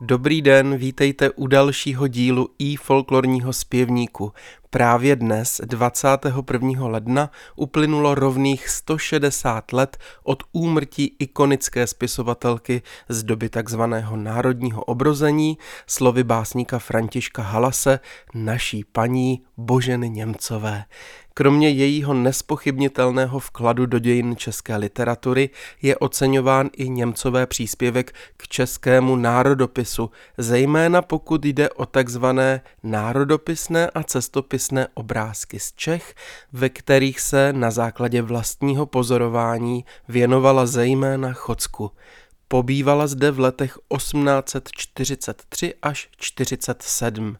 Dobrý den, vítejte u dalšího dílu i folklorního zpěvníku. Právě dnes, 21. ledna, uplynulo rovných 160 let od úmrtí ikonické spisovatelky z doby takzvaného národního obrození, slovy básníka Františka Halase, naší paní Boženy Němcové. Kromě jejího nespochybnitelného vkladu do dějin české literatury je oceňován i Němcové příspěvek k českému národopisu, zejména pokud jde o takzvané národopisné a cestopisné obrázky z Čech, ve kterých se na základě vlastního pozorování věnovala zejména Chocku. Pobývala zde v letech 1843 až 47.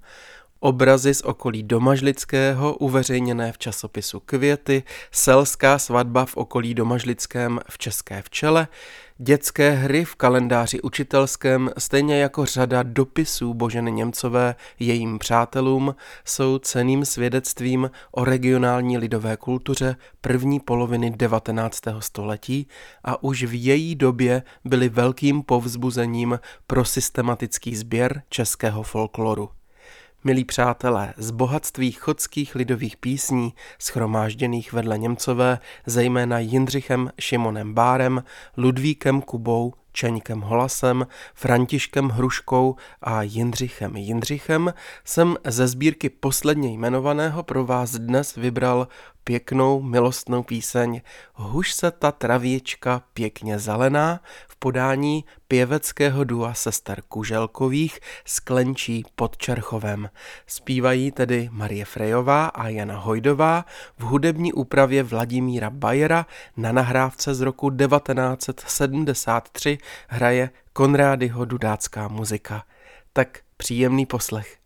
Obrazy z okolí Domažlického, uveřejněné v časopisu Květy, selská svatba v okolí Domažlickém v České včele, dětské hry v kalendáři učitelském, stejně jako řada dopisů Boženy Němcové jejím přátelům, jsou ceným svědectvím o regionální lidové kultuře první poloviny 19. století a už v její době byly velkým povzbuzením pro systematický sběr českého folkloru. Milí přátelé, z bohatství chodských lidových písní, schromážděných vedle Němcové, zejména Jindřichem Šimonem Bárem, Ludvíkem Kubou, Čeňkem Holasem, Františkem Hruškou a Jindřichem Jindřichem, jsem ze sbírky posledně jmenovaného pro vás dnes vybral pěknou milostnou píseň Huž se ta travička pěkně zelená v podání pěveckého dua sester Kuželkových s Klenčí pod Čerchovem. Zpívají tedy Marie Frejová a Jana Hojdová v hudební úpravě Vladimíra Bajera na nahrávce z roku 1973 hraje Konrádyho dudácká muzika. Tak příjemný poslech.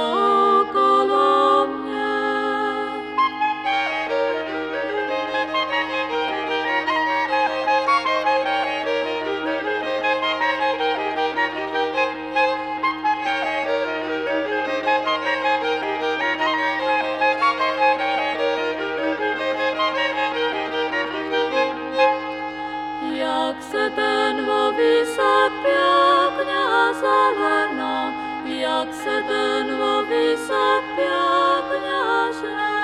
jak se ten vo vysapiak nažne.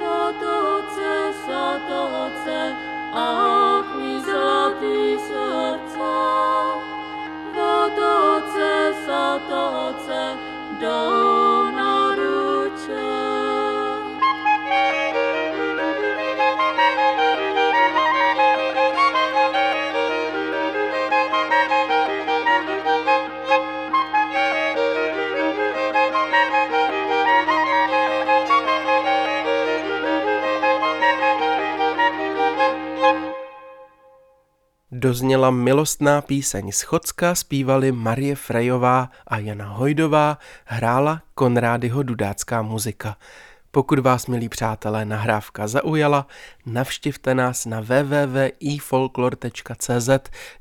Votoce, satoce, ach mi zlatý srdce. Votoce, satoce. Dozněla milostná píseň z zpívali Marie Frejová a Jana Hojdová, hrála Konrádyho dudácká muzika. Pokud vás, milí přátelé, nahrávka zaujala, navštivte nás na www.ifolklor.cz,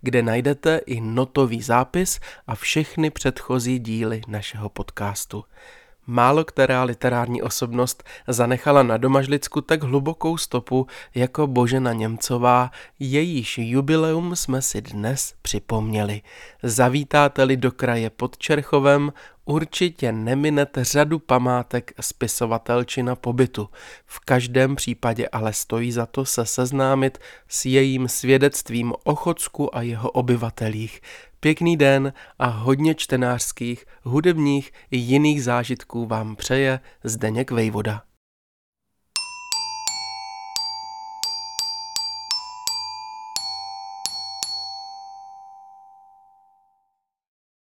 kde najdete i notový zápis a všechny předchozí díly našeho podcastu. Málo která literární osobnost zanechala na Domažlicku tak hlubokou stopu jako Božena Němcová, jejíž jubileum jsme si dnes připomněli. Zavítáte-li do kraje pod Čerchovem, určitě neminete řadu památek spisovatelčina pobytu. V každém případě ale stojí za to se seznámit s jejím svědectvím o Chocku a jeho obyvatelích. Pěkný den a hodně čtenářských, hudebních i jiných zážitků vám přeje Zdeněk Vejvoda.